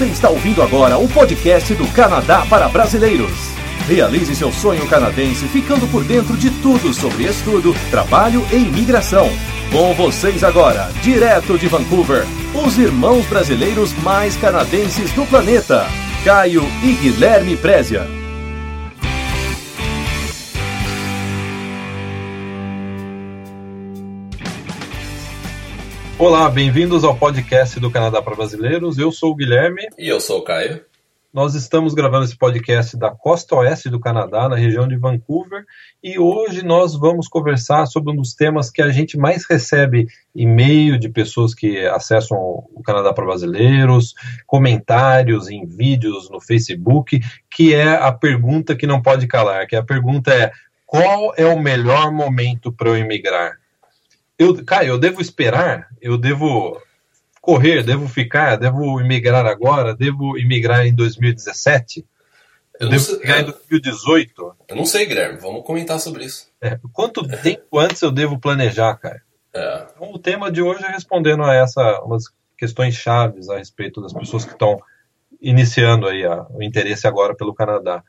Você está ouvindo agora o podcast do Canadá para brasileiros. Realize seu sonho canadense ficando por dentro de tudo sobre estudo, trabalho e imigração. Com vocês agora, direto de Vancouver, os irmãos brasileiros mais canadenses do planeta, Caio e Guilherme Prézia. Olá, bem-vindos ao podcast do Canadá para Brasileiros. Eu sou o Guilherme. E eu sou o Caio. Nós estamos gravando esse podcast da costa oeste do Canadá, na região de Vancouver, e hoje nós vamos conversar sobre um dos temas que a gente mais recebe e-mail de pessoas que acessam o Canadá para Brasileiros, comentários em vídeos no Facebook, que é a pergunta que não pode calar, que a pergunta é qual é o melhor momento para eu emigrar? Eu, Caio, eu devo esperar? Eu devo correr? Devo ficar? Devo imigrar agora? Devo imigrar em 2017? Eu, eu devo sei, imigrar em 2018? Eu não sei, Guilherme. Vamos comentar sobre isso. É, quanto tempo antes eu devo planejar, Caio? É. Então, o tema de hoje é respondendo a essa umas questões chaves a respeito das pessoas que estão iniciando aí a, o interesse agora pelo Canadá.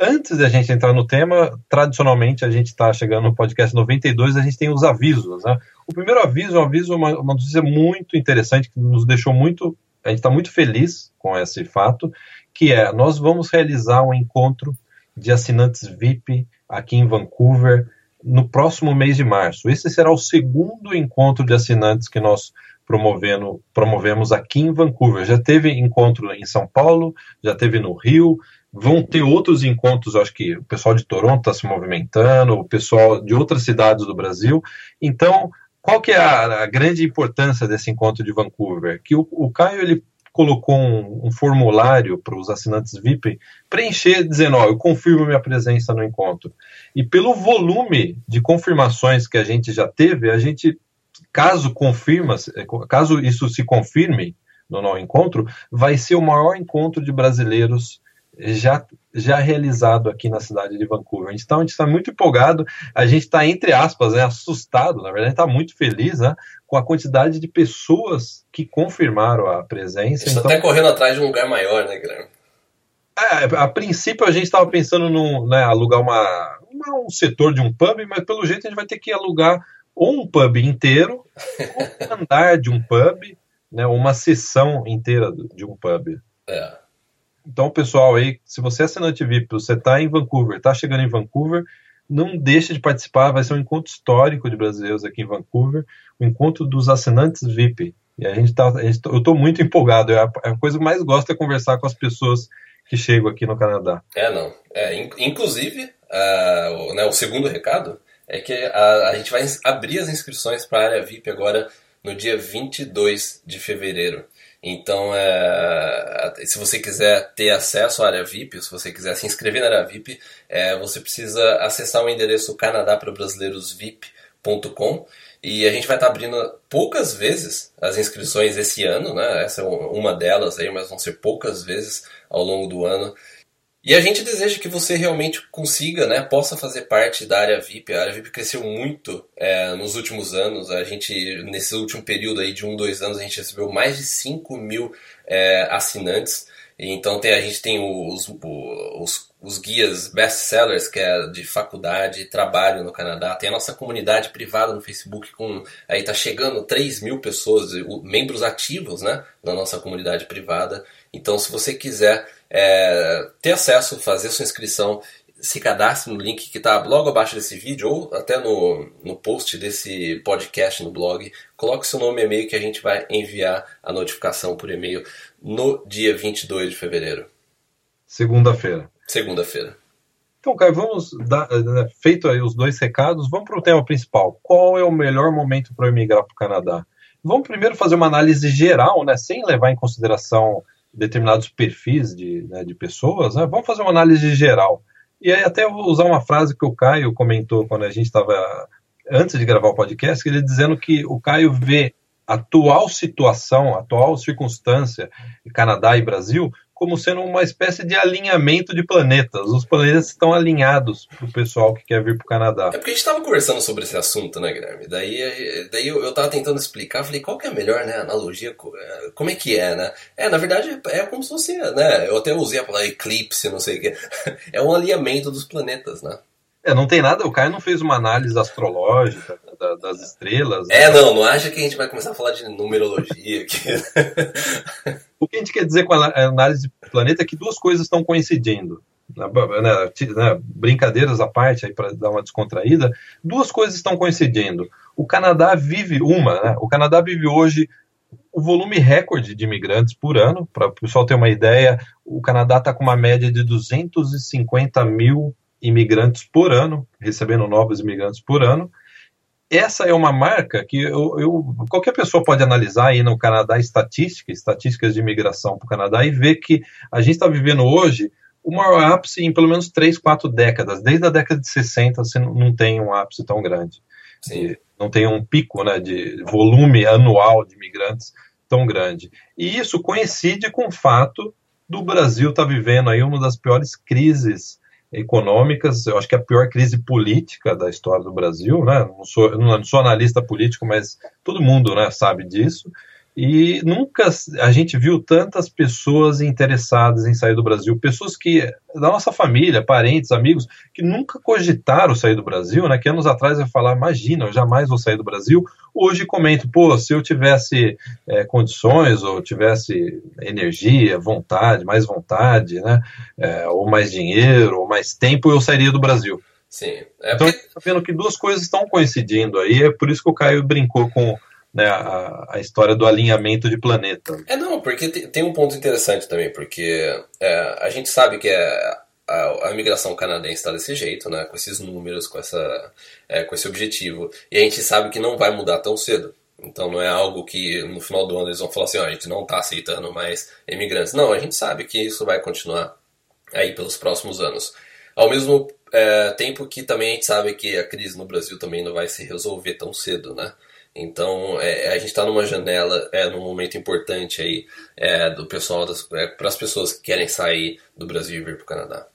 Antes da gente entrar no tema, tradicionalmente a gente está chegando no podcast 92, a gente tem os avisos. Né? O primeiro aviso é um aviso, uma, uma notícia muito interessante, que nos deixou muito. A gente está muito feliz com esse fato, que é nós vamos realizar um encontro de assinantes VIP aqui em Vancouver no próximo mês de março. Esse será o segundo encontro de assinantes que nós promovendo, promovemos aqui em Vancouver. Já teve encontro em São Paulo, já teve no Rio, vão ter outros encontros, acho que o pessoal de Toronto está se movimentando, o pessoal de outras cidades do Brasil. Então, qual que é a, a grande importância desse encontro de Vancouver? Que o, o Caio ele colocou um, um formulário para os assinantes VIP preencher dizendo, ó, eu confirmo minha presença no encontro. E pelo volume de confirmações que a gente já teve, a gente, caso confirma, caso isso se confirme no, no encontro, vai ser o maior encontro de brasileiros já, já realizado aqui na cidade de Vancouver. Então a gente está muito empolgado, a gente está, entre aspas, né, assustado, na verdade, está muito feliz né, com a quantidade de pessoas que confirmaram a presença. Está então, até correndo atrás de um lugar maior, né, Guilherme? É, a princípio a gente estava pensando em né, alugar uma, uma, um setor de um pub, mas pelo jeito a gente vai ter que alugar ou um pub inteiro, ou um andar de um pub, né, uma sessão inteira de um pub. É. Então, pessoal, aí, se você é assinante VIP, você está em Vancouver, está chegando em Vancouver, não deixe de participar, vai ser um encontro histórico de brasileiros aqui em Vancouver, o encontro dos assinantes VIP. E a gente tá, a gente, eu estou muito empolgado, é a, é a, coisa que mais gosto é conversar com as pessoas que chegam aqui no Canadá. É, não. É, inclusive, o, né, o segundo recado é que a, a gente vai abrir as inscrições para a área VIP agora no dia 22 de fevereiro. Então, é, se você quiser ter acesso à área VIP, se você quiser se inscrever na área VIP, é, você precisa acessar o endereço canadaprabrasileirosvip.com e a gente vai estar abrindo poucas vezes as inscrições esse ano, né? Essa é uma delas aí, mas vão ser poucas vezes ao longo do ano. E a gente deseja que você realmente consiga, né, possa fazer parte da área VIP. A área VIP cresceu muito é, nos últimos anos. A gente, nesse último período aí de um, dois anos, a gente recebeu mais de 5 mil é, assinantes. Então tem, a gente tem os, os, os guias best-sellers, que é de faculdade, trabalho no Canadá. Tem a nossa comunidade privada no Facebook, com aí tá chegando 3 mil pessoas, membros ativos né, na nossa comunidade privada. Então se você quiser é, ter acesso, fazer sua inscrição, se cadastre no link que está logo abaixo desse vídeo ou até no, no post desse podcast no blog. Coloque seu nome e e-mail que a gente vai enviar a notificação por e-mail no dia 22 de fevereiro. Segunda-feira. Segunda-feira. Então, Caio, vamos dar, né, feito aí os dois recados, vamos para o tema principal. Qual é o melhor momento para eu migrar para o Canadá? Vamos primeiro fazer uma análise geral, né, sem levar em consideração determinados perfis de, né, de pessoas, né? vamos fazer uma análise geral. E aí até vou usar uma frase que o Caio comentou quando a gente estava, antes de gravar o podcast, ele dizendo que o Caio vê a atual situação, a atual circunstância, Canadá e Brasil, como sendo uma espécie de alinhamento de planetas. Os planetas estão alinhados para o pessoal que quer vir para o Canadá. É porque a gente estava conversando sobre esse assunto, né, Guilherme? Daí, daí eu, estava tentando explicar, falei, qual que é a melhor né, analogia? É, como é que é, né? É, na verdade, é como se fosse, né? Eu até usei a palavra eclipse, não sei o que. É um alinhamento dos planetas, né? É, não tem nada, o Caio não fez uma análise astrológica da, das estrelas. É, né? não, não acha que a gente vai começar a falar de numerologia aqui. o que a gente quer dizer com a análise de planeta é que duas coisas estão coincidindo. Né, né, né brincadeiras à parte aí para dar uma descontraída, duas coisas estão coincidindo. O Canadá vive uma, né, o Canadá vive hoje o volume recorde de imigrantes por ano. Para o pessoal ter uma ideia, o Canadá está com uma média de 250 mil imigrantes por ano, recebendo novos imigrantes por ano. Essa é uma marca que eu, eu, qualquer pessoa pode analisar aí no Canadá estatísticas, estatísticas de imigração para o Canadá e ver que a gente está vivendo hoje o maior ápice em pelo menos 3, 4 décadas. Desde a década de 60 você não tem um ápice tão grande. Sim. Não tem um pico né, de volume anual de imigrantes tão grande. E isso coincide com o fato do Brasil estar tá vivendo aí uma das piores crises econômicas, eu acho que a pior crise política da história do Brasil, né? Não sou, não sou analista político, mas todo mundo né, sabe disso. E nunca a gente viu tantas pessoas interessadas em sair do Brasil, pessoas que, da nossa família, parentes, amigos, que nunca cogitaram sair do Brasil, né? Que anos atrás eu falar, imagina, eu jamais vou sair do Brasil. Hoje comento, pô, se eu tivesse é, condições, ou tivesse energia, vontade, mais vontade, né? É, ou mais dinheiro, ou mais tempo, eu sairia do Brasil. Sim. É então, porque... tá vendo que duas coisas estão coincidindo aí, é por isso que o Caio brincou com né, a, a, história do alinhamento de planeta. É, não, porque tem, um ponto interessante também, porque é, a gente sabe que é, a, a imigração canadense está desse jeito, né, com esses números, com, essa, é, com esse objetivo, e a gente sabe que não vai mudar tão cedo. Então não é algo que no final do ano eles vão falar assim, a gente não está aceitando mais imigrantes. Não, a gente sabe que isso vai continuar aí pelos próximos anos. Ao mesmo é, tempo que também a gente sabe que a crise no Brasil também não vai se resolver tão cedo, né? Então, é, a gente está numa janela, é num momento importante aí é, do pessoal, é, para as pessoas que querem sair do Brasil e vir para o Canadá.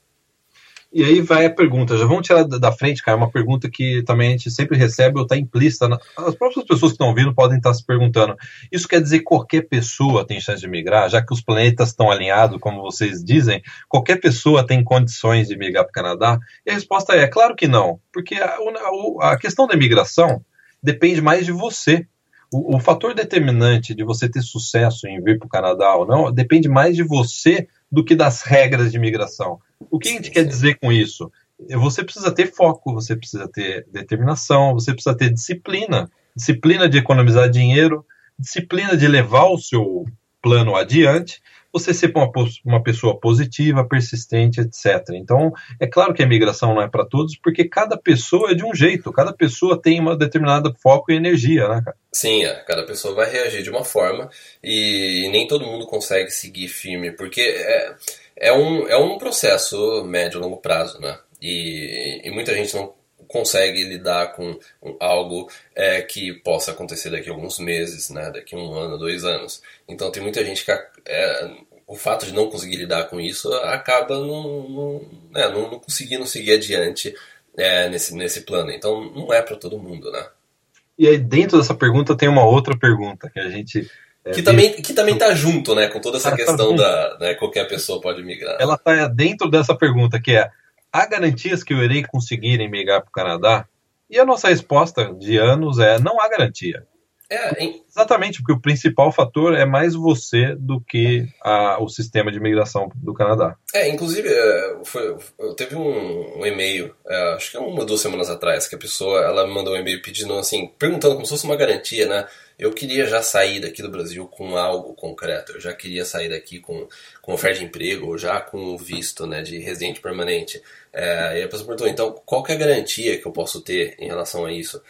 E aí vai a pergunta, já vamos tirar da frente, cara, uma pergunta que também a gente sempre recebe ou está implícita. As próprias pessoas que estão ouvindo podem estar se perguntando: isso quer dizer que qualquer pessoa tem chance de migrar, já que os planetas estão alinhados, como vocês dizem, qualquer pessoa tem condições de migrar para o Canadá? E a resposta é: claro que não, porque a, a questão da imigração depende mais de você. O, o, fator determinante de você ter sucesso em vir para o Canadá ou não depende mais de você do que das regras de imigração. O que a gente quer dizer com isso? Você precisa ter foco, você precisa ter determinação, você precisa ter disciplina. Disciplina de economizar dinheiro, disciplina de levar o seu plano adiante você ser uma, uma pessoa positiva, persistente, etc. Então, é claro que a migração não é para todos, porque cada pessoa é de um jeito, cada pessoa tem uma determinada foco e energia, né, cara? Sim, é, cada pessoa vai reagir de uma forma e nem todo mundo consegue seguir firme, porque é, é, um, é um processo médio longo prazo, né? E, e muita gente não consegue lidar com algo é, que possa acontecer daqui a alguns meses, né, daqui a um ano, dois anos. Então tem muita gente que é, o fato de não conseguir lidar com isso acaba não, não, né, não, não conseguindo seguir adiante é, nesse, nesse plano. Então não é para todo mundo, né? E aí dentro dessa pergunta tem uma outra pergunta que a gente é, que também que também tá junto, né, com toda essa tá questão da né, qualquer pessoa pode migrar. Ela tá dentro dessa pergunta que é há garantias que eu irei conseguir migrar para o Canadá? E a nossa resposta de anos é: não há garantia. É, em... Exatamente, porque o principal fator é mais você do que a, o sistema de imigração do Canadá. É, inclusive, é, foi, eu teve um, um e-mail, é, acho que uma duas semanas atrás, que a pessoa ela me mandou um e-mail pedindo assim, perguntando como se fosse uma garantia, né? Eu queria já sair daqui do Brasil com algo concreto, eu já queria sair daqui com, com oferta de emprego, ou já com visto né, de residente permanente. É, e a pessoa perguntou, então, qual é a garantia que eu posso ter em relação a isso?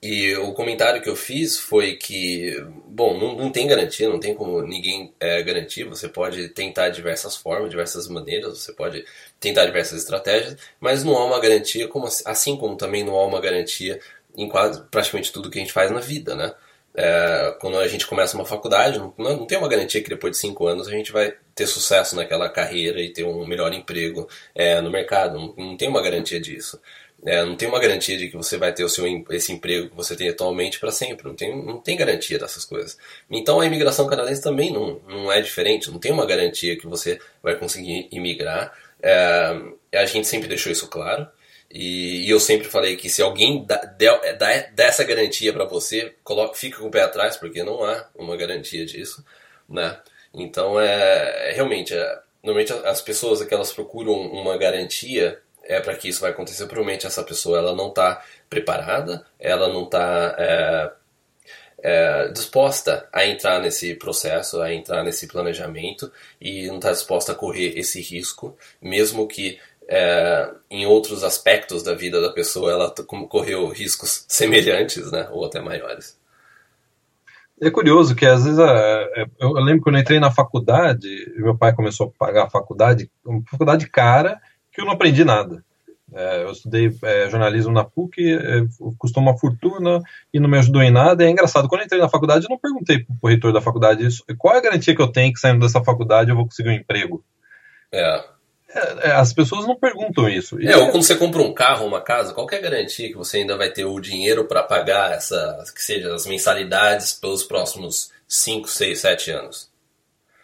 E o comentário que eu fiz foi que, bom, não, não tem garantia, não tem como ninguém é, garantir. Você pode tentar diversas formas, diversas maneiras, você pode tentar diversas estratégias, mas não há uma garantia, como, assim como também não há uma garantia em quase praticamente tudo que a gente faz na vida, né? É, quando a gente começa uma faculdade, não, não, tem uma garantia que depois de cinco anos a gente vai ter sucesso naquela carreira e ter um melhor emprego é, no mercado. Não, não, tem uma garantia disso. É, não tem uma garantia de que você vai ter o seu, esse emprego que você tem atualmente para sempre. Não tem, não tem garantia dessas coisas. Então a imigração canadense também não, não é diferente. Não tem uma garantia que você vai conseguir imigrar. É, a gente sempre deixou isso claro. E, e, eu sempre falei que se alguém dá, dá essa garantia para você, coloca, fica com o pé atrás, porque não há uma garantia disso. Né? Então, é, é realmente, é, normalmente as pessoas que elas procuram uma garantia é para que isso vai acontecer. Provavelmente essa pessoa ela não está preparada, ela não está é, é, disposta a entrar nesse processo, a entrar nesse planejamento e não está disposta a correr esse risco, mesmo que é, em outros aspectos da vida da pessoa ela correu riscos semelhantes, né, ou até maiores. É curioso que às vezes é, eu lembro quando eu entrei na faculdade, meu pai começou a pagar a faculdade, uma faculdade cara que eu não aprendi nada. É, eu estudei é, jornalismo na PUC, é, custou uma fortuna e não me ajudou em nada. é engraçado, quando eu entrei na faculdade, eu não perguntei para o reitor da faculdade isso, qual é a garantia que eu tenho que saindo dessa faculdade eu vou conseguir um emprego. É. É, é, as pessoas não perguntam isso. É, ou quando você compra um carro, uma casa, qualquer garantia que você ainda vai ter o dinheiro para pagar essa, que seja as mensalidades pelos próximos 5, 6, 7 anos.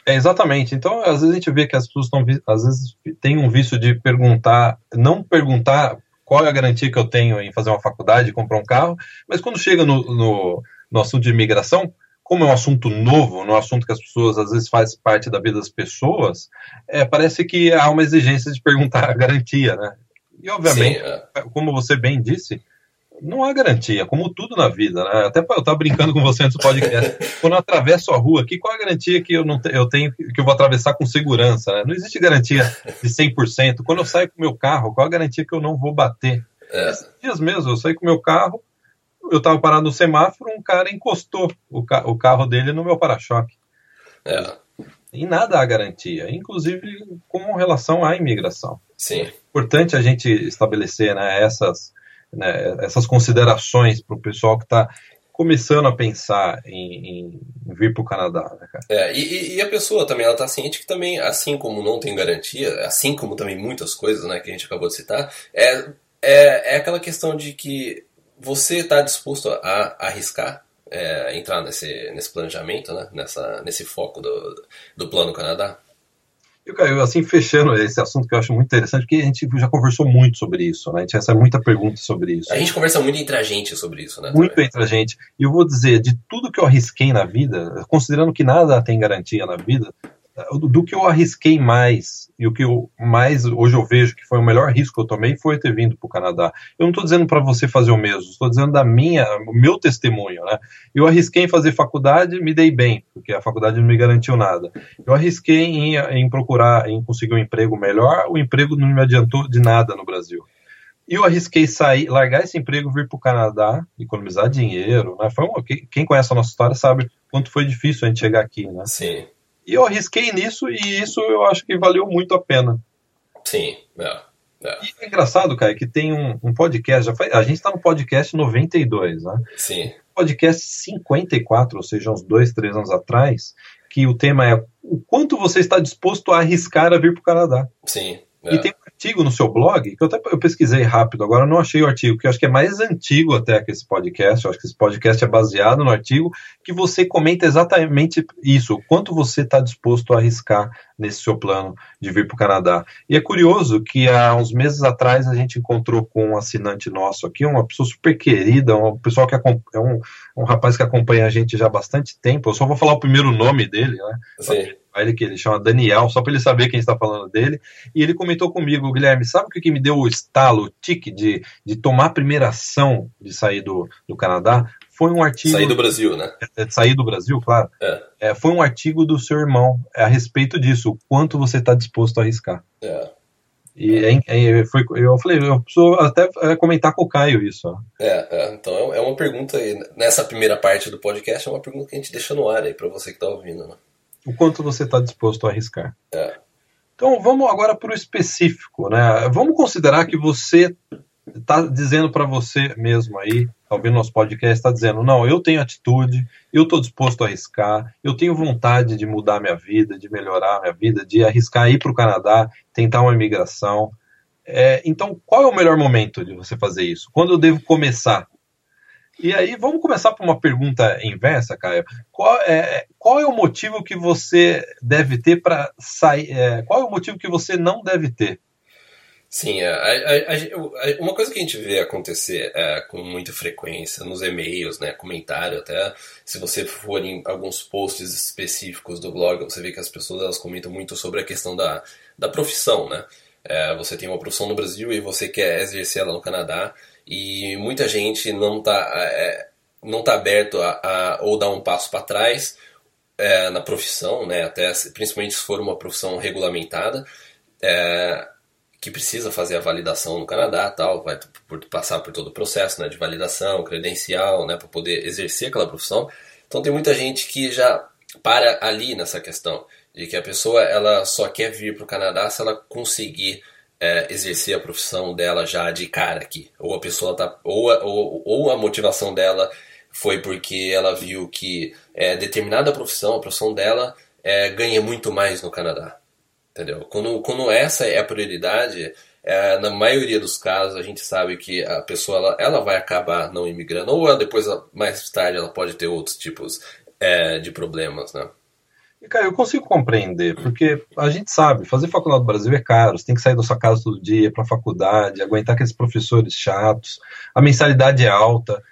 É, exatamente. Então, às vezes a gente vê que as pessoas estão, às vezes, têm um vício de perguntar, não perguntar qual é a garantia que eu tenho em fazer uma faculdade, comprar um carro, mas quando chega no, no, no assunto de imigração, como é um assunto novo, é um assunto que as pessoas às vezes faz parte da vida das pessoas, é, parece que há uma exigência de perguntar a garantia, né? E obviamente, Sim, é. como você bem disse, não há garantia, como tudo na vida, né? Até eu estava brincando com você antes do podcast. Quando eu atravesso a rua aqui, qual a garantia que eu, não te, eu tenho que eu vou atravessar com segurança? Né? Não existe garantia de 100%. Quando eu saio com o meu carro, qual a garantia que eu não vou bater? É. Esses dias mesmo, eu saí com o meu carro, eu estava parado no semáforo, um cara encostou o, ca o carro dele no meu para-choque. É. E nada há garantia, inclusive com relação à imigração. Sim. É importante a gente estabelecer né, essas, né, essas considerações para o pessoal que está começando a pensar em, em vir para o Canadá. Né, é, e, e, a pessoa também ela está ciente que também, assim como não tem garantia, assim como também muitas coisas né, que a gente acabou de citar, é, é, é aquela questão de que você está disposto a, arriscar é, entrar nesse, nesse planejamento, né? Nessa, nesse foco do, do Plano Canadá? Eu, Caio, assim, fechando esse assunto que eu acho muito interessante, porque a gente já conversou muito sobre isso, né? A gente recebe muita pergunta sobre isso. A gente conversa muito entre a gente sobre isso, né? Muito também. entre a gente. E eu vou dizer, de tudo que eu arrisquei na vida, considerando que nada tem garantia na vida, do que eu arrisquei mais e o que eu mais hoje eu vejo que foi o melhor risco que eu tomei foi ter vindo para o Canadá. Eu não estou dizendo para você fazer o mesmo, estou dizendo da minha, o meu testemunho, né? Eu arrisquei em fazer faculdade, me dei bem, porque a faculdade não me garantiu nada. Eu arrisquei em, em procurar, em conseguir um emprego melhor, o emprego não me adiantou de nada no Brasil. E eu arrisquei sair, largar esse emprego, vir para o Canadá, economizar dinheiro, né? Foi uma, quem conhece a nossa história sabe quanto foi difícil a gente chegar aqui, né? Sim. E eu arrisquei nisso e isso eu acho que valeu muito a pena. Sim, é. É. E é engraçado, cara, que tem um, um podcast, já foi, a gente está no podcast 92, né? Sim. Podcast 54, ou seja, uns dois, três anos atrás, que o tema é o quanto você está disposto a arriscar a vir para o Canadá. Sim. É. E tem um artigo no seu blog, que eu até eu pesquisei rápido, agora não achei o artigo, que eu acho que é mais antigo até que esse podcast, eu acho que esse podcast é baseado no artigo, que você comenta exatamente isso, quanto você está disposto a arriscar nesse seu plano de vir para o Canadá. E é curioso que há uns meses atrás a gente encontrou com um assinante nosso aqui, uma pessoa super querida, um pessoal que é um, um rapaz que acompanha a gente já há bastante tempo, eu só vou falar o primeiro nome dele, né? Sim ele que ele chama Daniel, só para ele saber quem está falando dele. E ele comentou comigo, Guilherme, sabe o que, que me deu o estalo, o tique de, de tomar a primeira ação de sair do, do Canadá? Foi um artigo. Sair do Brasil, né? É, sair do Brasil, claro. É. É, foi um artigo do seu irmão é, a respeito disso, o quanto você está disposto a arriscar. É. E é, foi, eu falei, eu preciso até comentar com o Caio isso. Ó. É, então é uma pergunta aí, nessa primeira parte do podcast, é uma pergunta que a gente deixa no ar aí para você que está ouvindo, né? O quanto você está disposto a arriscar. É. Então vamos agora para o específico, né? Vamos considerar que você está dizendo para você mesmo aí, ouvindo nosso podcast está dizendo: não, eu tenho atitude, eu estou disposto a arriscar, eu tenho vontade de mudar minha vida, de melhorar minha vida, de arriscar ir para o Canadá, tentar uma imigração. É, então, qual é o melhor momento de você fazer isso? Quando eu devo começar? E aí, vamos começar por uma pergunta inversa, Caio. Qual é, qual é o motivo que você deve ter para sair? É, qual é o motivo que você não deve ter? Sim, a, a, a, uma coisa que a gente vê acontecer é, com muita frequência nos e-mails, né, comentário, até se você for em alguns posts específicos do blog, você vê que as pessoas elas comentam muito sobre a questão da, da profissão, né? É, você tem uma profissão no Brasil e você quer exercer ela no Canadá e muita gente não está é, não tá aberto a, a, ou dar um passo para trás é, na profissão, né? Até principalmente se for uma profissão regulamentada. É, que precisa fazer a validação no Canadá, tal, vai por, passar por todo o processo, né, de validação, credencial, né, para poder exercer aquela profissão. Então tem muita gente que já para ali nessa questão de que a pessoa ela só quer vir para o Canadá se ela conseguir é, exercer a profissão dela já de cara aqui, ou a pessoa tá, ou, ou, ou a motivação dela foi porque ela viu que é, determinada profissão, a profissão dela é, ganha muito mais no Canadá. Entendeu? Quando, quando essa é a prioridade, é, na maioria dos casos a gente sabe que a pessoa ela, ela vai acabar não imigrando, ou depois, mais tarde, ela pode ter outros tipos é, de problemas, né? E, cara, eu consigo compreender, porque a gente sabe, fazer faculdade no Brasil é caro, você tem que sair da sua casa todo dia para a faculdade, aguentar aqueles professores chatos, a mensalidade é alta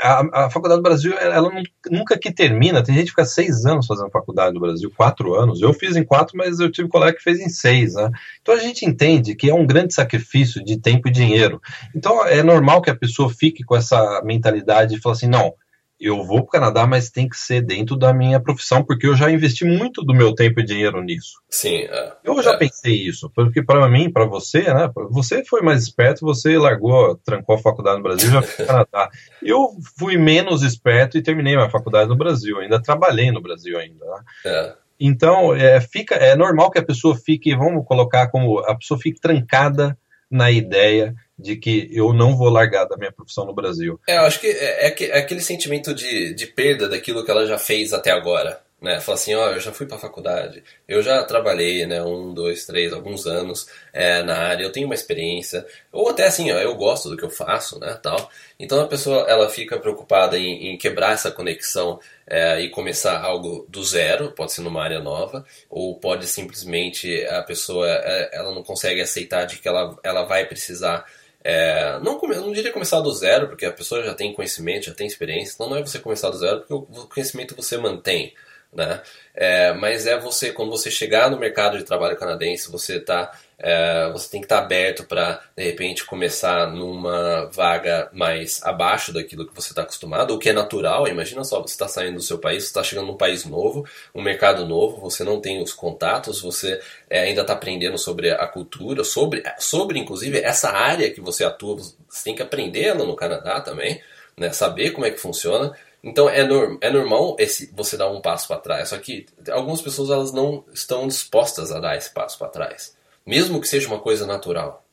a, a faculdade do Brasil, ela nunca que termina. Tem gente que fica seis anos fazendo faculdade no Brasil, quatro anos. Eu fiz em quatro, mas eu tive colega que fez em seis. Né? Então a gente entende que é um grande sacrifício de tempo e dinheiro. Então é normal que a pessoa fique com essa mentalidade e fale assim: não, eu vou para o Canadá, mas tem que ser dentro da minha profissão, porque eu já investi muito do meu tempo e dinheiro nisso. Sim. É, eu já é. pensei isso, porque para mim, para você, né? Você foi mais esperto, você largou, trancou a faculdade no Brasil, já foi para o Canadá. Eu fui menos esperto e terminei minha faculdade no Brasil. Ainda trabalhei no Brasil ainda. Né? É. Então, é, fica, é normal que a pessoa fique, vamos colocar como a pessoa fique trancada na ideia de que eu não vou largar da minha profissão no Brasil. É, eu acho que é, é, é aquele sentimento de, de perda daquilo que ela já fez até agora. Né? Fala assim, ó, eu já fui para a faculdade, eu já trabalhei, né, um, dois, três, alguns anos é, na área, eu tenho uma experiência, ou até assim, ó, eu gosto do que eu faço, né, tal. Então a pessoa ela fica preocupada em, em quebrar essa conexão é, e começar algo do zero, pode ser numa área nova, ou pode simplesmente a pessoa é, ela não consegue aceitar de que ela, ela vai precisar é, não, não diria começar do zero, porque a pessoa já tem conhecimento, já tem experiência, então não é você começar do zero, porque o conhecimento você mantém. Né? É, mas é você, quando você chegar no mercado de trabalho canadense, você tá, é, você tem que estar tá aberto para de repente começar numa vaga mais abaixo daquilo que você está acostumado, o que é natural. Imagina só, você está saindo do seu país, está chegando num país novo, um mercado novo, você não tem os contatos, você é, ainda está aprendendo sobre a cultura, sobre, sobre inclusive essa área que você atua, você tem que aprender no Canadá também, né? saber como é que funciona. Então é, norm, é normal esse, você dar um passo para trás, só que algumas pessoas elas não estão dispostas a dar esse passo para trás, mesmo que seja uma coisa natural.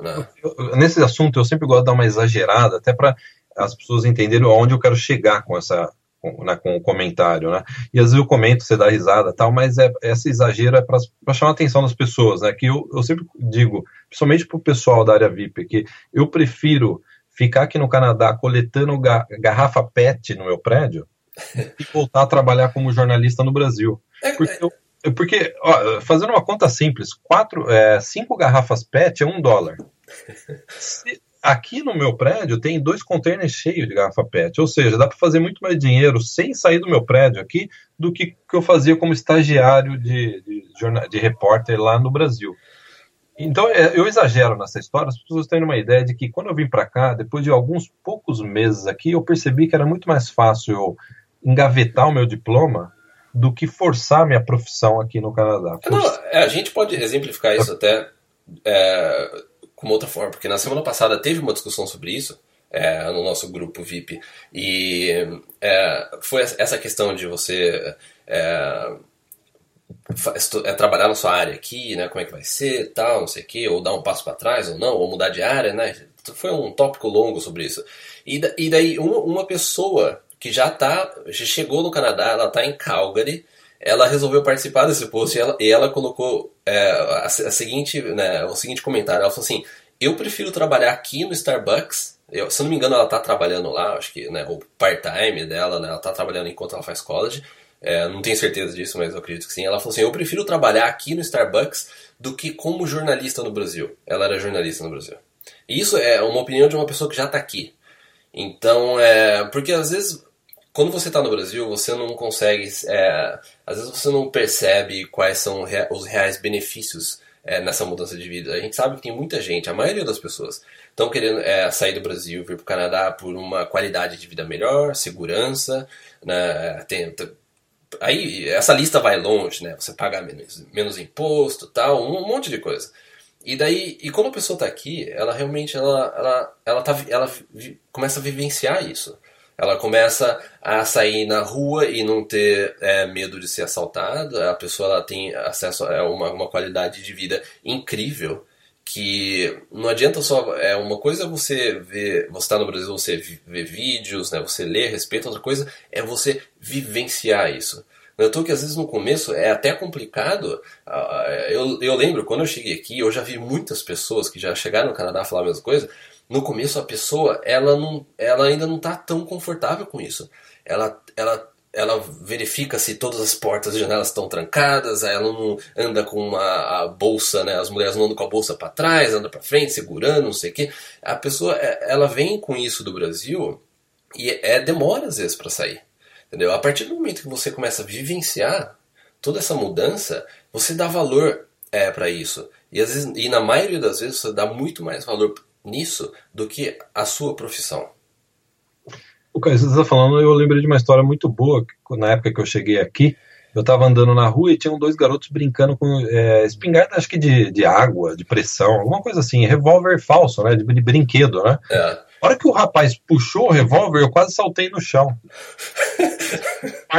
Né? Eu, nesse assunto eu sempre gosto de dar uma exagerada, até para as pessoas entenderem aonde eu quero chegar com essa com, né, com o comentário, né? E às vezes eu comento, você dá risada tal, mas é, essa exagero é para chamar a atenção das pessoas, né? Que eu, eu sempre digo, principalmente para o pessoal da área VIP, que eu prefiro ficar aqui no Canadá coletando garrafa PET no meu prédio e voltar a trabalhar como jornalista no Brasil. É, porque, eu, porque ó, fazendo uma conta simples, quatro, é, cinco garrafas PET é um dólar. Se, aqui no meu prédio tem dois containers cheios de garrafa PET, ou seja, dá para fazer muito mais dinheiro sem sair do meu prédio aqui do que, que eu fazia como estagiário de, de, de repórter lá no Brasil. Então, é, eu exagero nessa história, as pessoas têm uma ideia de que quando eu vim para cá, depois de alguns poucos meses aqui, eu percebi que era muito mais fácil eu engavetar o meu diploma do que forçar minha profissão aqui no Canadá. Não, é, a gente pode exemplificar isso até é, com outra forma, porque na semana passada teve uma discussão sobre isso é, no nosso grupo VIP e é, foi essa questão de você é, trabalhar na sua área aqui, né? Como é que vai ser, tal, não sei o quê, ou dar um passo para trás ou não, ou mudar de área, né? foi um tópico longo sobre isso. E, e daí uma, uma pessoa que já tá, já chegou no Canadá, ela tá em Calgary, ela resolveu participar desse post e ela, e ela colocou é, a, a, seguinte, né, o seguinte comentário. Ela falou assim: Eu prefiro trabalhar aqui no Starbucks. Eu, se não me engano, ela está trabalhando lá, acho que né, o part-time dela, né, ela está trabalhando enquanto ela faz college. É, não tenho certeza disso, mas eu acredito que sim. Ela falou assim: Eu prefiro trabalhar aqui no Starbucks do que como jornalista no Brasil. Ela era jornalista no Brasil. E isso é uma opinião de uma pessoa que já está aqui. Então, é. Porque às vezes quando você está no Brasil, você não consegue, é, às vezes você não percebe quais são os reais benefícios é, nessa mudança de vida. A gente sabe que tem muita gente, a maioria das pessoas, estão querendo é, sair do Brasil, vir para o Canadá por uma qualidade de vida melhor, segurança, né, tem, aí essa lista vai longe, né? Você paga menos, menos imposto, tal, um, monte de coisa. E daí, e quando a pessoa está aqui, ela realmente ela, ela, ela, tá, ela começa a vivenciar isso ela começa a sair na rua e não ter é, medo de ser assaltada. A pessoa ela tem acesso a uma, uma qualidade de vida incrível que não adianta só é uma coisa é você ver você está no Brasil você vê vídeos né você lê a respeito outra coisa é você vivenciar isso. Eu tô que às vezes no começo é até complicado eu, eu lembro quando eu cheguei aqui eu já vi muitas pessoas que já chegaram no Canadá falar a mesma coisa no começo a pessoa ela não ela ainda não está tão confortável com isso. Ela ela ela verifica se todas as portas e janelas estão trancadas ela não anda com uma a bolsa né as mulheres não andam com a bolsa para trás anda para frente segurando não sei o que a pessoa é, ela vem com isso do Brasil e é demora às vezes para sair entendeu? A partir do momento que você começa a vivenciar toda essa mudança você dá valor é para isso. E às vezes e na maioria das vezes você dá muito mais valor nisso do que a sua profissão. O que você está falando, eu lembrei de uma história muito boa, na época que eu cheguei aqui, eu estava andando na rua e tinham dois garotos brincando com é, espingarda, acho que de, de água, de pressão, alguma coisa assim, revólver falso, né, de, de brinquedo, né? É. A hora que o rapaz puxou o revólver, eu quase saltei no chão.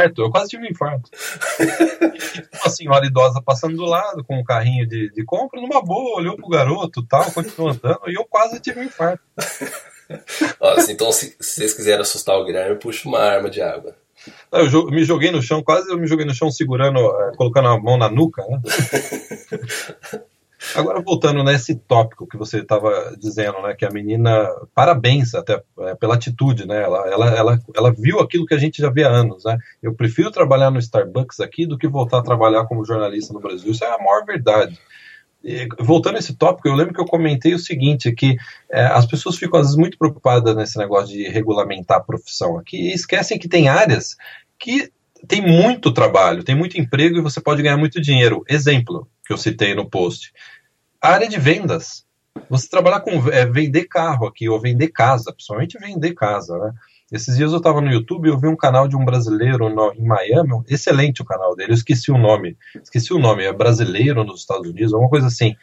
infarto, eu quase tive um infarto. Uma senhora idosa passando do lado com um carrinho de, de compra, numa boa, olhou pro garoto tal, continuou andando, e eu quase tive um infarto. Então se, se vocês quiserem assustar o Guilherme, puxa uma arma de água. Eu me joguei no chão, quase eu me joguei no chão segurando, é, colocando a mão na nuca, né? Agora, voltando nesse tópico que você estava dizendo, né, que a menina, parabéns até é, pela atitude, né, ela, ela, ela, ela viu aquilo que a gente já vê há anos, né, eu prefiro trabalhar no Starbucks aqui do que voltar a trabalhar como jornalista no Brasil, isso é a maior verdade. Voltando a esse tópico, eu lembro que eu comentei o seguinte, que é, as pessoas ficam às vezes muito preocupadas nesse negócio de regulamentar a profissão aqui e esquecem que tem áreas que tem muito trabalho, tem muito emprego e você pode ganhar muito dinheiro. Exemplo que eu citei no post. A área de vendas. Você trabalhar com é, vender carro aqui, ou vender casa, principalmente vender casa, né? Esses dias eu estava no YouTube e eu vi um canal de um brasileiro no, em Miami, excelente o canal dele, eu esqueci o nome, esqueci o nome, é brasileiro nos Estados Unidos, alguma coisa assim.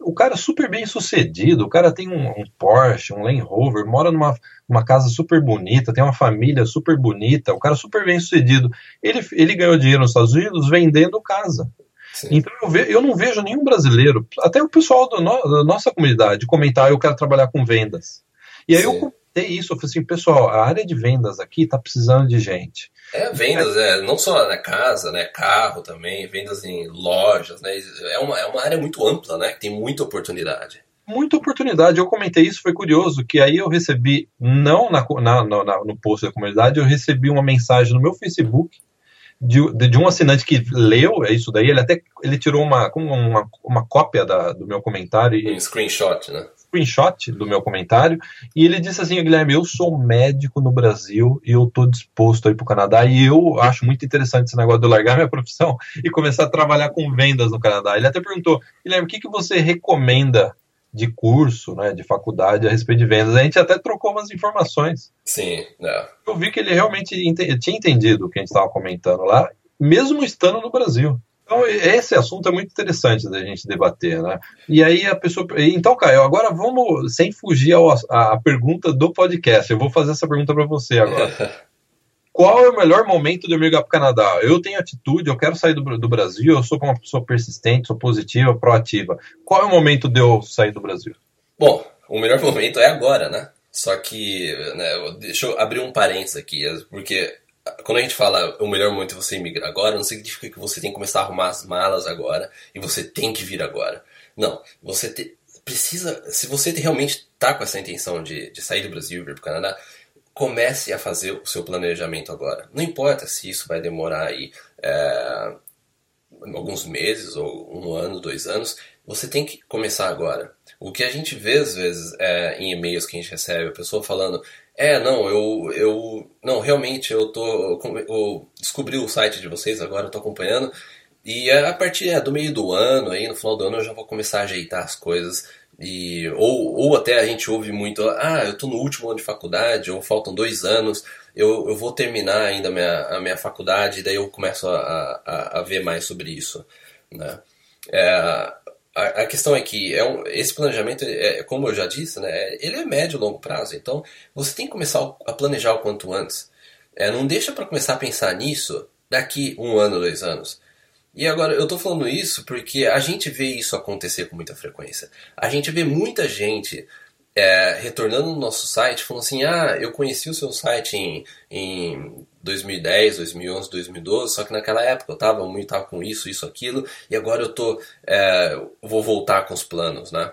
O cara é super bem sucedido, o cara tem um, um Porsche, um Land Rover, mora numa uma casa super bonita, tem uma família super bonita, o cara é super bem sucedido. Ele, ele ganhou dinheiro nos Estados Unidos vendendo casa. Sim. Então eu, ve, eu, não vejo nenhum brasileiro, até o pessoal no, da nossa comunidade, comentar: ah, eu quero trabalhar com vendas. E aí Sim. eu comentei isso, eu falei assim: pessoal, a área de vendas aqui está precisando de gente. É, vendas, é, não só na casa, né, carro também, vendas em lojas, né, é uma, é uma área muito ampla, né, que tem muita oportunidade. Muita oportunidade, eu comentei isso, foi curioso, que aí eu recebi, não na, na, na, no post da comunidade, eu recebi uma mensagem no meu Facebook de, de, um assinante que leu é isso daí, ele até ele tirou uma, uma, uma cópia da, do meu comentário. Um screenshot, né? Screenshot do meu comentário, e ele disse assim: Guilherme, eu sou médico no Brasil e eu estou disposto a ir para o Canadá, e eu acho muito interessante esse negócio de eu largar minha profissão e começar a trabalhar com vendas no Canadá. Ele até perguntou: Guilherme, o que, que você recomenda de curso, né, de faculdade a respeito de vendas. A gente até trocou umas informações. Sim, é. Eu vi que ele realmente ent tinha entendido o que a gente estava comentando lá, mesmo estando no Brasil. Então, esse assunto é muito interessante da gente debater, né? E aí a pessoa. Então, Caio, agora vamos, sem fugir à pergunta do podcast, eu vou fazer essa pergunta para você agora. Qual é o melhor momento de eu migrar para o Canadá? Eu tenho atitude, eu quero sair do, do, Brasil, eu sou uma pessoa persistente, sou positiva, proativa. Qual é o momento de eu sair do Brasil? Bom, o melhor momento é agora, né? Só que, né, deixa eu abrir um parênteses aqui, porque quando a gente fala o melhor momento é você emigrar agora, não significa que você tem que começar a arrumar as malas agora e você tem que vir agora. Não, você te, precisa, se você realmente está com essa intenção de, de sair do Brasil e vir para o Canadá, comece a fazer o seu planejamento agora. Não importa se isso vai demorar aí é, alguns meses ou um ano, dois anos, você tem que começar agora. O que a gente vê às vezes é, em e-mails que a gente recebe, a pessoa falando, é, não, eu, eu, não, realmente eu tô, eu descobri o site de vocês agora, eu tô acompanhando, e a partir é, do meio do ano, aí no final do ano eu já vou começar a ajeitar as coisas, e, ou, ou até a gente ouve muito, ah, eu tô no último ano de faculdade, ou faltam dois anos, eu, eu vou terminar ainda a minha, a minha faculdade, e daí eu começo a, a, a ver mais sobre isso, né. É, a, a, questão é que é um, esse planejamento, é, como eu já disse, né, ele é médio e longo prazo. Então, você tem que começar a planejar o quanto antes. É, não deixa para começar a pensar nisso daqui um ano, dois anos. E agora, eu estou falando isso porque a gente vê isso acontecer com muita frequência. A gente vê muita gente é, retornando no nosso site, falando assim: ah, eu conheci o seu site em, em 2010, 2011, 2012, só que naquela época eu estava muito tava com isso, isso, aquilo, e agora eu tô, é, vou voltar com os planos, né?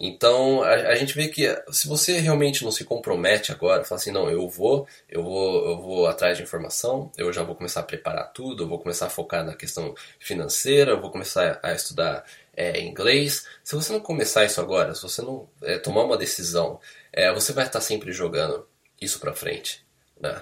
Então a, a, gente vê que se você realmente não se compromete agora, fala assim, não, eu vou, eu vou, eu vou atrás de informação, eu já vou começar a preparar tudo, eu vou começar a focar na questão financeira, eu vou começar a estudar é, inglês. Se você não começar isso agora, se você não é, tomar uma decisão, é, você vai estar sempre jogando isso para frente. Né?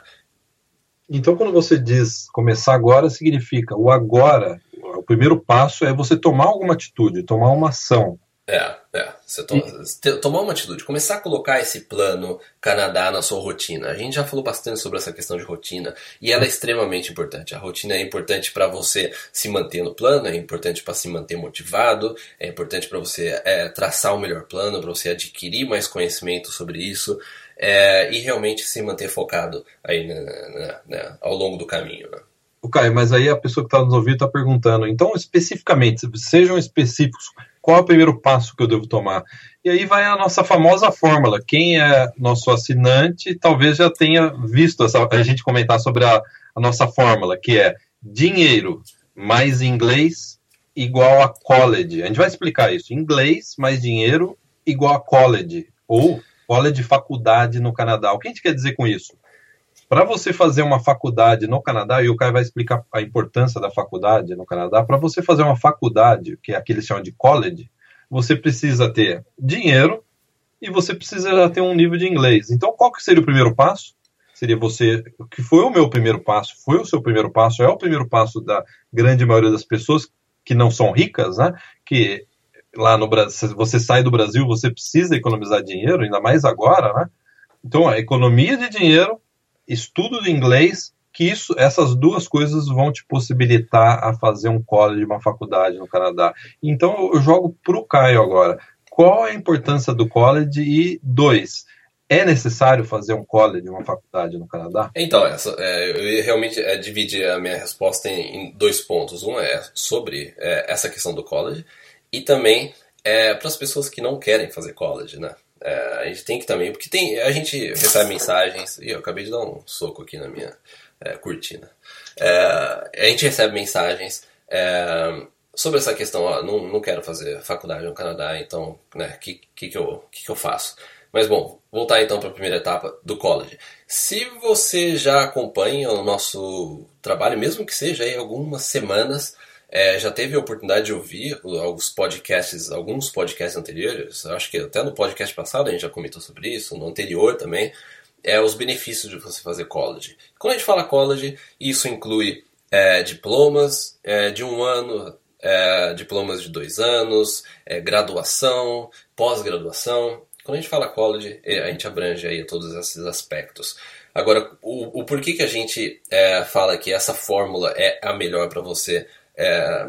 Então, quando você diz começar agora, significa o agora. O primeiro passo é você tomar alguma atitude, tomar uma ação. É, é. Você to tomar uma atitude, começar a colocar esse plano Canadá na sua rotina. A gente já falou bastante sobre essa questão de rotina e ela é extremamente importante. A rotina é importante para você se manter no plano, é importante para se manter motivado, é importante para você é, traçar o melhor plano, para você adquirir mais conhecimento sobre isso é, e realmente se manter focado aí ao longo do caminho. Né? O Caio, mas aí a pessoa que está nos ouvindo está perguntando, então especificamente, sejam específicos, qual é o primeiro passo que eu devo tomar? E aí vai a nossa famosa fórmula. Quem é nosso assinante talvez já tenha visto essa, a gente comentar sobre a, a nossa fórmula, que é dinheiro mais inglês igual a college. A gente vai explicar isso. Inglês mais dinheiro igual a college. Ou college faculdade no Canadá. O que a gente quer dizer com isso? Para você fazer uma faculdade no Canadá, e o Caio vai explicar a importância da faculdade no Canadá, para você fazer uma faculdade, que é aquele chamam de college, você precisa ter dinheiro e você precisa ter um nível de inglês. Então, qual que seria o primeiro passo? Seria você, que foi o meu primeiro passo, foi o seu primeiro passo, é o primeiro passo da grande maioria das pessoas que não são ricas, né? Que lá no Brasil, você sai do Brasil, você precisa economizar dinheiro, ainda mais agora, né? Então, a economia de dinheiro estudo de inglês, que isso, essas duas coisas vão te possibilitar a fazer um college, uma faculdade no Canadá. Então eu jogo para o Caio agora. Qual a importância do college? E dois, é necessário fazer um college, uma faculdade no Canadá? Então, essa, é, eu realmente é, dividir a minha resposta em, em, dois pontos. Um é sobre é, essa questão do college e também é, para as pessoas que não querem fazer college, né? É, a gente tem que também, porque tem, a gente recebe mensagens, e eu acabei de dar um soco aqui na minha é, cortina. É, a gente recebe mensagens é, sobre essa questão, ó, não, não quero fazer faculdade no Canadá, então, né, o que, que, que, eu, que, que eu faço? Mas bom, voltar então para a primeira etapa do college. Se você já acompanha o nosso trabalho, mesmo que seja aí algumas semanas, é, já teve a oportunidade de ouvir alguns podcasts, alguns podcasts anteriores, acho que até no podcast passado a gente já comentou sobre isso, no anterior também, é os benefícios de você fazer college. Quando a gente fala college, isso inclui é, diplomas é, de um ano, é, diplomas de dois anos, é, graduação, pós-graduação. Quando a gente fala college, é, a gente abrange aí todos esses aspectos. Agora, o, o porquê que a gente fala que essa fórmula é a melhor para você é,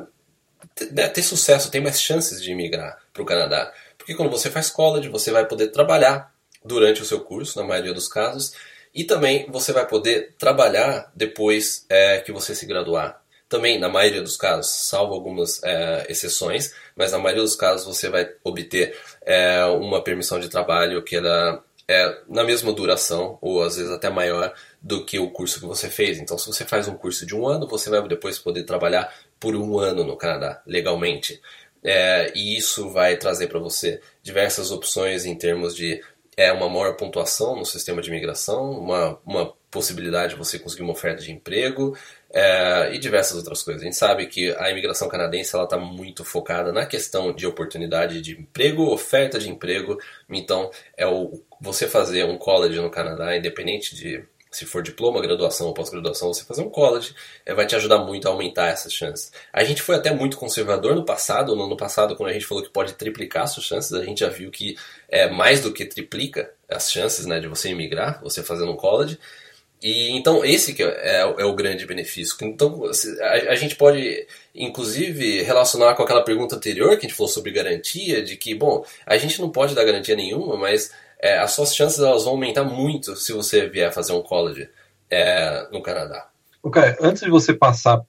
ter, né, ter sucesso, tem mais chances de imigrar para o Canadá. Porque quando você faz college, você vai poder trabalhar durante o seu curso, na maioria dos casos, e também você vai poder trabalhar depois é, que você se graduar. também, na maioria dos casos, salvo algumas é, exceções, mas na maioria dos casos você vai obter é, uma permissão de trabalho que ela é na mesma duração, ou às vezes até maior, do que o curso que você fez. Então, se você faz um curso de um ano, você vai depois poder trabalhar por um ano no Canadá, legalmente. É, e isso vai trazer para você diversas opções em termos de é, uma maior pontuação no sistema de imigração, uma, uma possibilidade de você conseguir uma oferta de emprego é, e diversas outras coisas. A gente sabe que a imigração canadense ela está muito focada na questão de oportunidade de emprego, oferta de emprego. Então, é o, você fazer um college no Canadá, independente de se for diploma, graduação ou pós-graduação, você fazer um college é, vai te ajudar muito a aumentar essas chances. A gente foi até muito conservador no passado, no ano passado, quando a gente falou que pode triplicar suas chances, a gente já viu que é mais do que triplica as chances né, de você emigrar, você fazendo um college. E então esse que é, é, o grande benefício. Então a, a, gente pode inclusive relacionar com aquela pergunta anterior que a gente falou sobre garantia, de que bom, a gente não pode dar garantia nenhuma, mas é, as suas chances elas vão aumentar muito se você vier fazer um college é, no Canadá. Ok, antes de você passar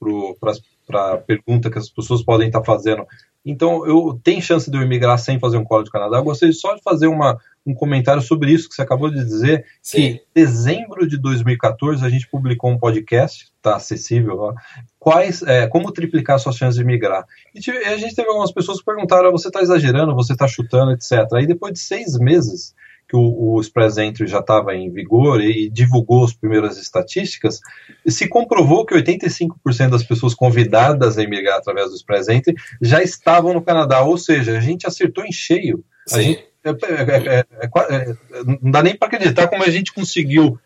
para a pergunta que as pessoas podem estar fazendo, então eu tenho chance de eu emigrar sem fazer um college no Canadá? Eu gostaria só de fazer uma, um comentário sobre isso que você acabou de dizer, Sim. que em dezembro de 2014 a gente publicou um podcast, está acessível lá, quais, é, como triplicar suas chances de migrar. E a gente teve algumas pessoas que perguntaram, você está exagerando, você está chutando, etc. Aí depois de seis meses que o, o Express Entry já estava em vigor e, e, divulgou as primeiras estatísticas, se comprovou que 85% das pessoas convidadas a emigrar através do Express Entry já estavam no Canadá, ou seja, a gente acertou em cheio. A gente, é, é, é, não dá nem para acreditar como a gente conseguiu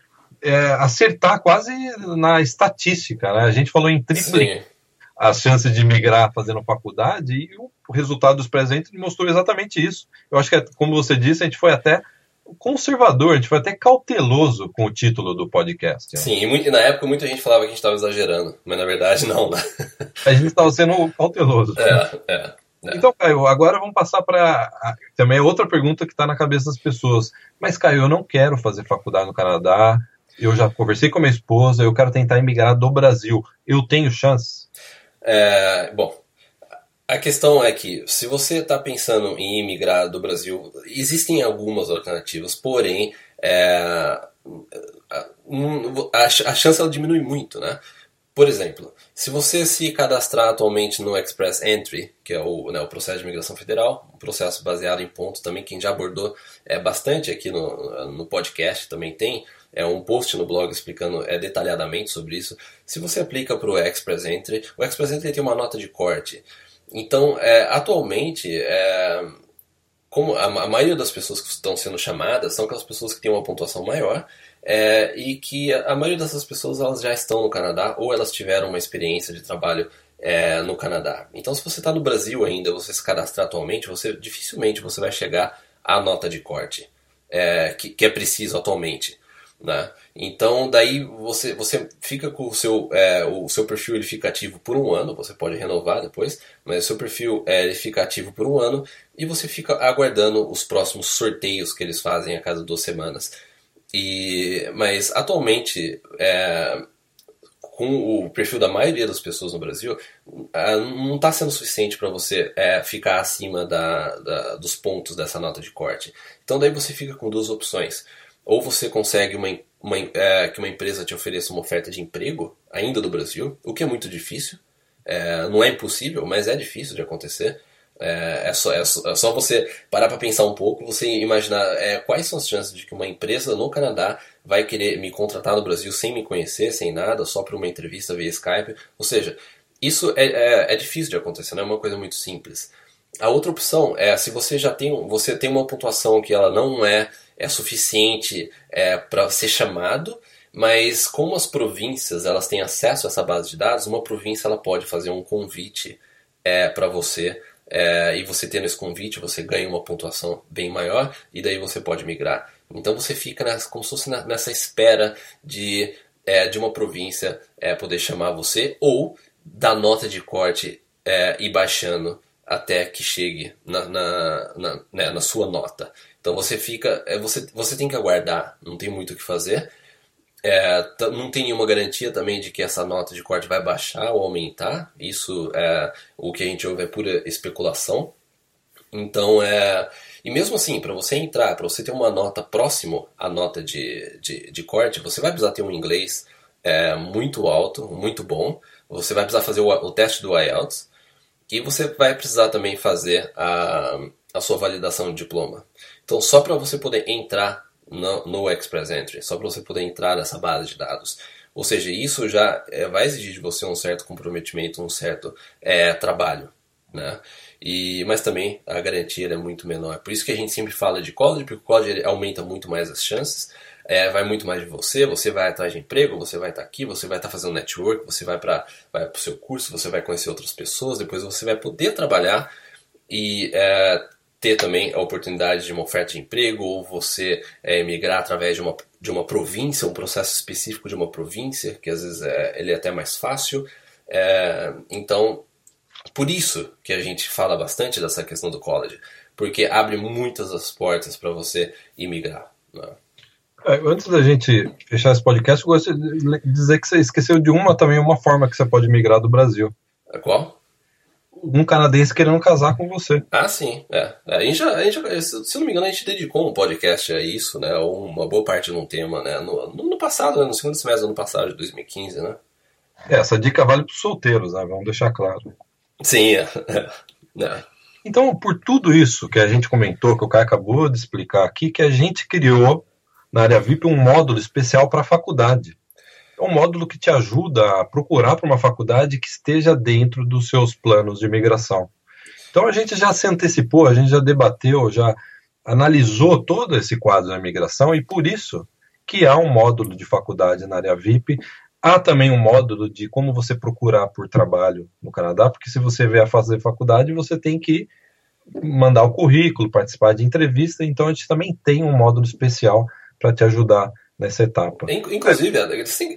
acertar quase na estatística. Né? A gente falou em triplo as chances de migrar fazendo faculdade e o resultado dos presentes mostrou exatamente isso. Eu acho que, como você disse, a gente foi até conservador, a gente foi até cauteloso com o título do podcast. Né? Sim, e, muito, e, na época muita gente falava que a gente estava exagerando, mas na verdade não, né? A gente estava sendo cauteloso. É, é. É. Então, Caio, agora vamos passar para também outra pergunta que está na cabeça das pessoas. Mas, Caio, eu não quero fazer faculdade no Canadá. Eu já conversei com a minha esposa. Eu quero tentar emigrar do Brasil. Eu tenho chance? É, bom, a questão é que, se você está pensando em imigrar do Brasil, existem algumas alternativas, porém, é, a, a, chance ela diminui muito, né? Por exemplo, se você se cadastrar atualmente no Express Entry, que é o, né, o processo de imigração federal, um processo baseado em pontos também, quem já abordou é bastante aqui no, no podcast também tem, é um post no blog explicando é, detalhadamente sobre isso. Se você aplica para o Express Entry, o Express Entry tem uma nota de corte. Então, é, atualmente, é, como a, a, maioria das pessoas que estão sendo chamadas são aquelas pessoas que têm uma pontuação maior é, e que a, a, maioria dessas pessoas elas já estão no Canadá ou elas tiveram uma experiência de trabalho é, no Canadá. Então, se você está no Brasil ainda, você se cadastrar atualmente, você dificilmente você vai chegar à nota de corte é, que, que é preciso atualmente. Né? Então daí você, você fica com o seu, é, o seu perfil ele fica ativo por um ano, você pode renovar depois, mas o seu perfil é, ele fica ativo por um ano e você fica aguardando os próximos sorteios que eles fazem a cada duas semanas. E, mas atualmente, é, com o perfil da maioria das pessoas no Brasil, não está sendo suficiente para você é, ficar acima da, da, dos pontos dessa nota de corte. Então daí você fica com duas opções ou você consegue uma, uma é, que uma empresa te ofereça uma oferta de emprego, ainda do Brasil, o que é muito difícil. É, não é impossível, mas é difícil de acontecer. É, é, só, é, só, é você parar para pensar um pouco, você imaginar é, quais são as chances de que uma empresa no Canadá vai querer me contratar no Brasil sem me conhecer, sem nada, só para uma entrevista via Skype. Ou seja, isso é, é, é difícil de acontecer, não é uma coisa muito simples. A outra opção é se você já tem, você tem uma pontuação que ela não é é suficiente é, para ser chamado, mas como as províncias elas têm acesso a essa base de dados, uma província ela pode fazer um convite é, para você é, e você tendo esse convite você ganha uma pontuação bem maior e daí você pode migrar. Então você fica nessa, como se fosse nessa espera de, é, de uma província é, poder chamar você ou da nota de corte é, ir baixando até que chegue na, na, na, né, na sua nota. Então você fica, é, você, você tem que aguardar, não tem muito o que fazer. É, não tem nenhuma garantia também de que essa nota de corte vai baixar ou aumentar. Isso é o que a gente ouve é pura especulação. Então é. E mesmo assim, para você entrar, para você ter uma nota próximo à nota de, de, de, corte, você vai precisar ter um inglês é, muito alto, muito bom. Você vai precisar fazer o, o teste do IELTS. E você vai precisar também fazer a, a sua validação de diploma. Então, só para você poder entrar no, no Express Entry, só para você poder entrar nessa base de dados. Ou seja, isso já é, vai exigir de você um certo comprometimento, um certo é, trabalho, né? E, mas também a garantia é muito menor. Por isso que a gente sempre fala de college, porque o college aumenta muito mais as chances, é, vai muito mais de você, você vai atrás de emprego, você vai estar tá aqui, você vai estar tá fazendo network, você vai para vai o seu curso, você vai conhecer outras pessoas, depois você vai poder trabalhar e é, ter também a oportunidade de uma oferta de emprego ou você é, migrar através de uma, de uma província, um processo específico de uma província, que às vezes é, ele é até mais fácil. É, então, por isso que a gente fala bastante dessa questão do college, porque abre muitas as portas para você imigrar. Né? É, antes da gente fechar esse podcast, eu gostaria de dizer que você esqueceu de uma também, uma forma que você pode migrar do Brasil. Qual? um canadense querendo casar com você. Ah, sim. É. é. A gente já, a gente já, se não me engano, a gente dedicou um podcast a isso, né? Ou uma boa parte de um tema, né? No, no, passado, né? no segundo semestre do ano passado, de 2015, né? É, essa dica vale para os solteiros, né? Vamos deixar claro. Sim, é. é. Então, por tudo isso que a gente comentou, que o Caio acabou de explicar aqui, que a gente criou na área VIP um módulo especial para a faculdade é um módulo que te ajuda a procurar para uma faculdade que esteja dentro dos seus planos de imigração. Então a gente já se antecipou, a gente já debateu, já analisou todo esse quadro da imigração e por isso que há um módulo de faculdade na área VIP. Há também um módulo de como você procurar por trabalho no Canadá, porque se você vier fazer faculdade, você tem que mandar o currículo, participar de entrevista, então a gente também tem um módulo especial para te ajudar nessa etapa. Inclusive,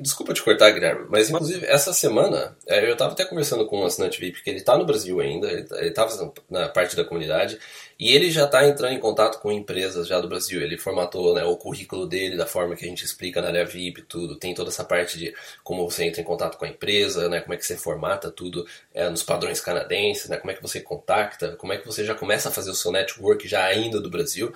desculpa te cortar, Guilherme, mas inclusive essa semana é, eu estava até conversando com um assinante VIP que ele está no Brasil ainda, ele estava na parte da comunidade e ele já está entrando em contato com empresas já do Brasil. Ele formatou né, o currículo dele da forma que a gente explica na área VIP, tudo. Tem toda essa parte de como você entra em contato com a empresa, né, como é que você formata tudo é, nos padrões canadenses, né, como é que você contacta, como é que você já começa a fazer o seu network já ainda do Brasil.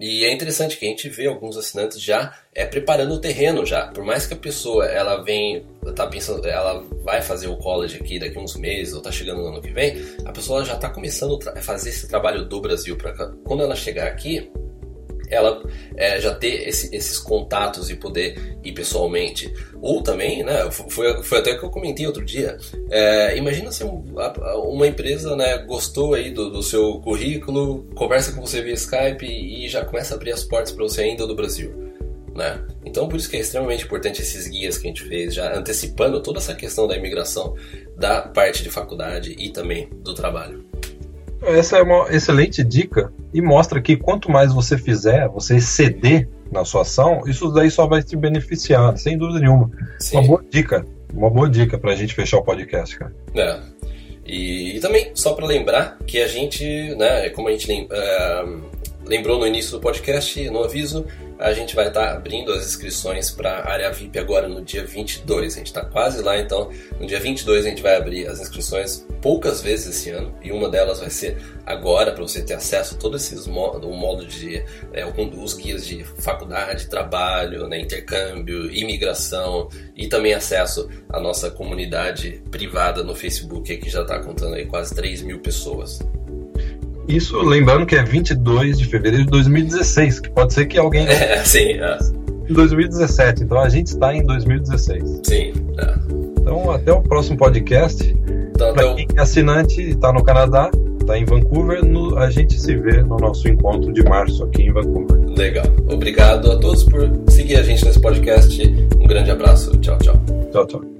E é interessante que a gente vê alguns assinantes já é, preparando o terreno já. Por mais que a pessoa ela vem, tá pensando, ela vai fazer o college aqui daqui uns meses ou tá chegando no ano que vem, a pessoa já está começando a fazer esse trabalho do Brasil para quando ela chegar aqui, ela é, já ter esse, esses contatos e poder ir pessoalmente. Ou também, né, foi, foi até que eu comentei outro dia, é, imagina se uma empresa né, gostou aí do, do seu currículo, conversa com você via Skype e já começa a abrir as portas para você ainda do Brasil. Né? Então por isso que é extremamente importante esses guias que a gente fez, já antecipando toda essa questão da imigração, da parte de faculdade e também do trabalho. Essa é uma excelente dica e mostra que quanto mais você fizer, você exceder na sua ação, isso daí só vai te beneficiar, sem dúvida nenhuma. Sim. Uma boa dica, uma boa dica para a gente fechar o podcast, cara. É. E, e também, só para lembrar que a gente, né, como a gente uh, lembrou no início do podcast, no aviso, a gente vai estar tá abrindo as inscrições para a área VIP agora no dia 22. A gente está quase lá, então no dia 22 a gente vai abrir as inscrições poucas vezes esse ano e uma delas vai ser agora para você ter acesso a todos esses modos, o modo de é, os guias de faculdade, trabalho, né, intercâmbio, imigração e também acesso à nossa comunidade privada no Facebook que já está contando aí quase 3 mil pessoas. Isso lembrando que é 22 de fevereiro de 2016, que pode ser que alguém. É, sim. É. Em 2017, então a gente está em 2016. Sim. É. Então até o próximo podcast. Então, Para quem é assinante está no Canadá, está em Vancouver, no, a gente se vê no nosso encontro de março aqui em Vancouver. Legal. Obrigado a todos por seguir a gente nesse podcast. Um grande abraço. Tchau, tchau. Tchau, tchau.